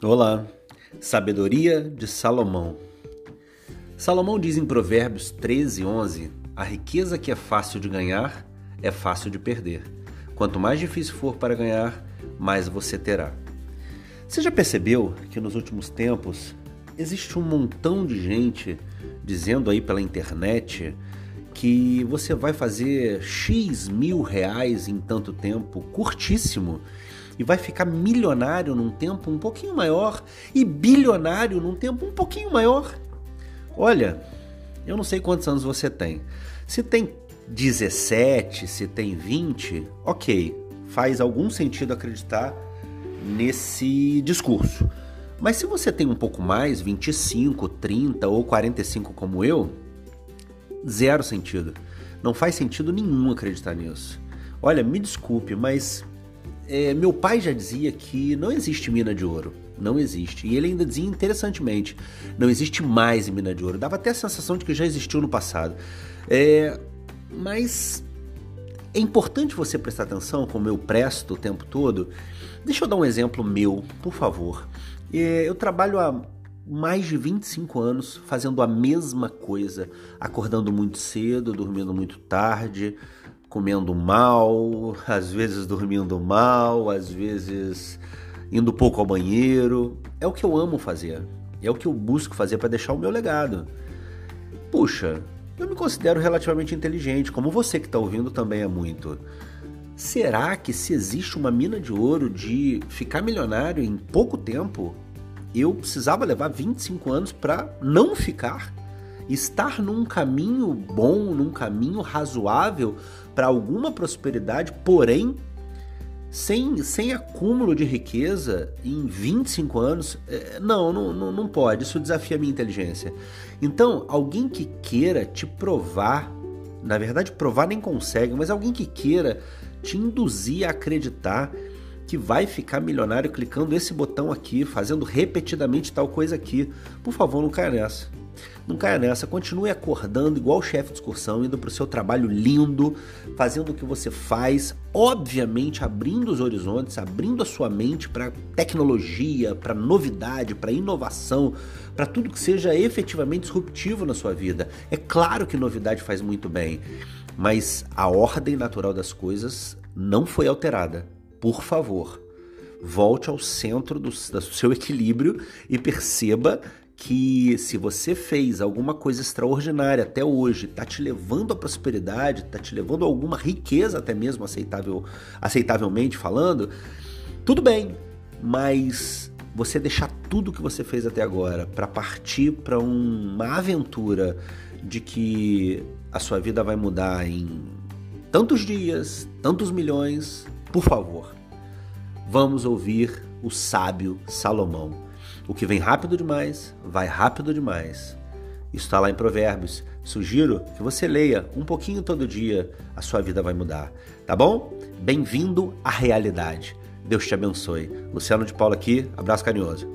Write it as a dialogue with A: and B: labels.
A: Olá, sabedoria de Salomão. Salomão diz em Provérbios 13, 11: A riqueza que é fácil de ganhar é fácil de perder. Quanto mais difícil for para ganhar, mais você terá. Você já percebeu que nos últimos tempos existe um montão de gente dizendo aí pela internet que você vai fazer X mil reais em tanto tempo, curtíssimo, e vai ficar milionário num tempo um pouquinho maior e bilionário num tempo um pouquinho maior. Olha, eu não sei quantos anos você tem. Se tem 17, se tem 20, ok, faz algum sentido acreditar nesse discurso. Mas se você tem um pouco mais, 25, 30 ou 45 como eu, zero sentido. Não faz sentido nenhum acreditar nisso. Olha, me desculpe, mas é, meu pai já dizia que não existe mina de ouro. Não existe. E ele ainda dizia interessantemente: não existe mais mina de ouro. Dava até a sensação de que já existiu no passado. É, mas é importante você prestar atenção, como eu presto o tempo todo. Deixa eu dar um exemplo meu, por favor. É, eu trabalho há mais de 25 anos fazendo a mesma coisa, acordando muito cedo, dormindo muito tarde, comendo mal, às vezes dormindo mal, às vezes indo pouco ao banheiro. É o que eu amo fazer. É o que eu busco fazer para deixar o meu legado. Puxa, eu me considero relativamente inteligente, como você que está ouvindo também é muito. Será que se existe uma mina de ouro de ficar milionário em pouco tempo, eu precisava levar 25 anos para não ficar? Estar num caminho bom, num caminho razoável para alguma prosperidade, porém sem, sem acúmulo de riqueza em 25 anos, é, não, não, não pode. Isso desafia a minha inteligência. Então, alguém que queira te provar, na verdade, provar nem consegue, mas alguém que queira te induzir a acreditar que vai ficar milionário clicando esse botão aqui, fazendo repetidamente tal coisa aqui, por favor, não caia nessa. Não caia nessa, continue acordando igual chefe de excursão, indo para o seu trabalho lindo, fazendo o que você faz, obviamente abrindo os horizontes, abrindo a sua mente para tecnologia, para novidade, para inovação, para tudo que seja efetivamente disruptivo na sua vida. É claro que novidade faz muito bem, mas a ordem natural das coisas não foi alterada. Por favor, volte ao centro do, do seu equilíbrio e perceba que se você fez alguma coisa extraordinária até hoje, está te levando à prosperidade, está te levando a alguma riqueza até mesmo aceitável, aceitavelmente falando, tudo bem, mas você deixar tudo que você fez até agora para partir para uma aventura de que a sua vida vai mudar em tantos dias, tantos milhões, por favor, vamos ouvir o sábio Salomão. O que vem rápido demais, vai rápido demais. Isso está lá em Provérbios. Sugiro que você leia um pouquinho todo dia, a sua vida vai mudar. Tá bom? Bem-vindo à realidade. Deus te abençoe. Luciano de Paula aqui, abraço carinhoso.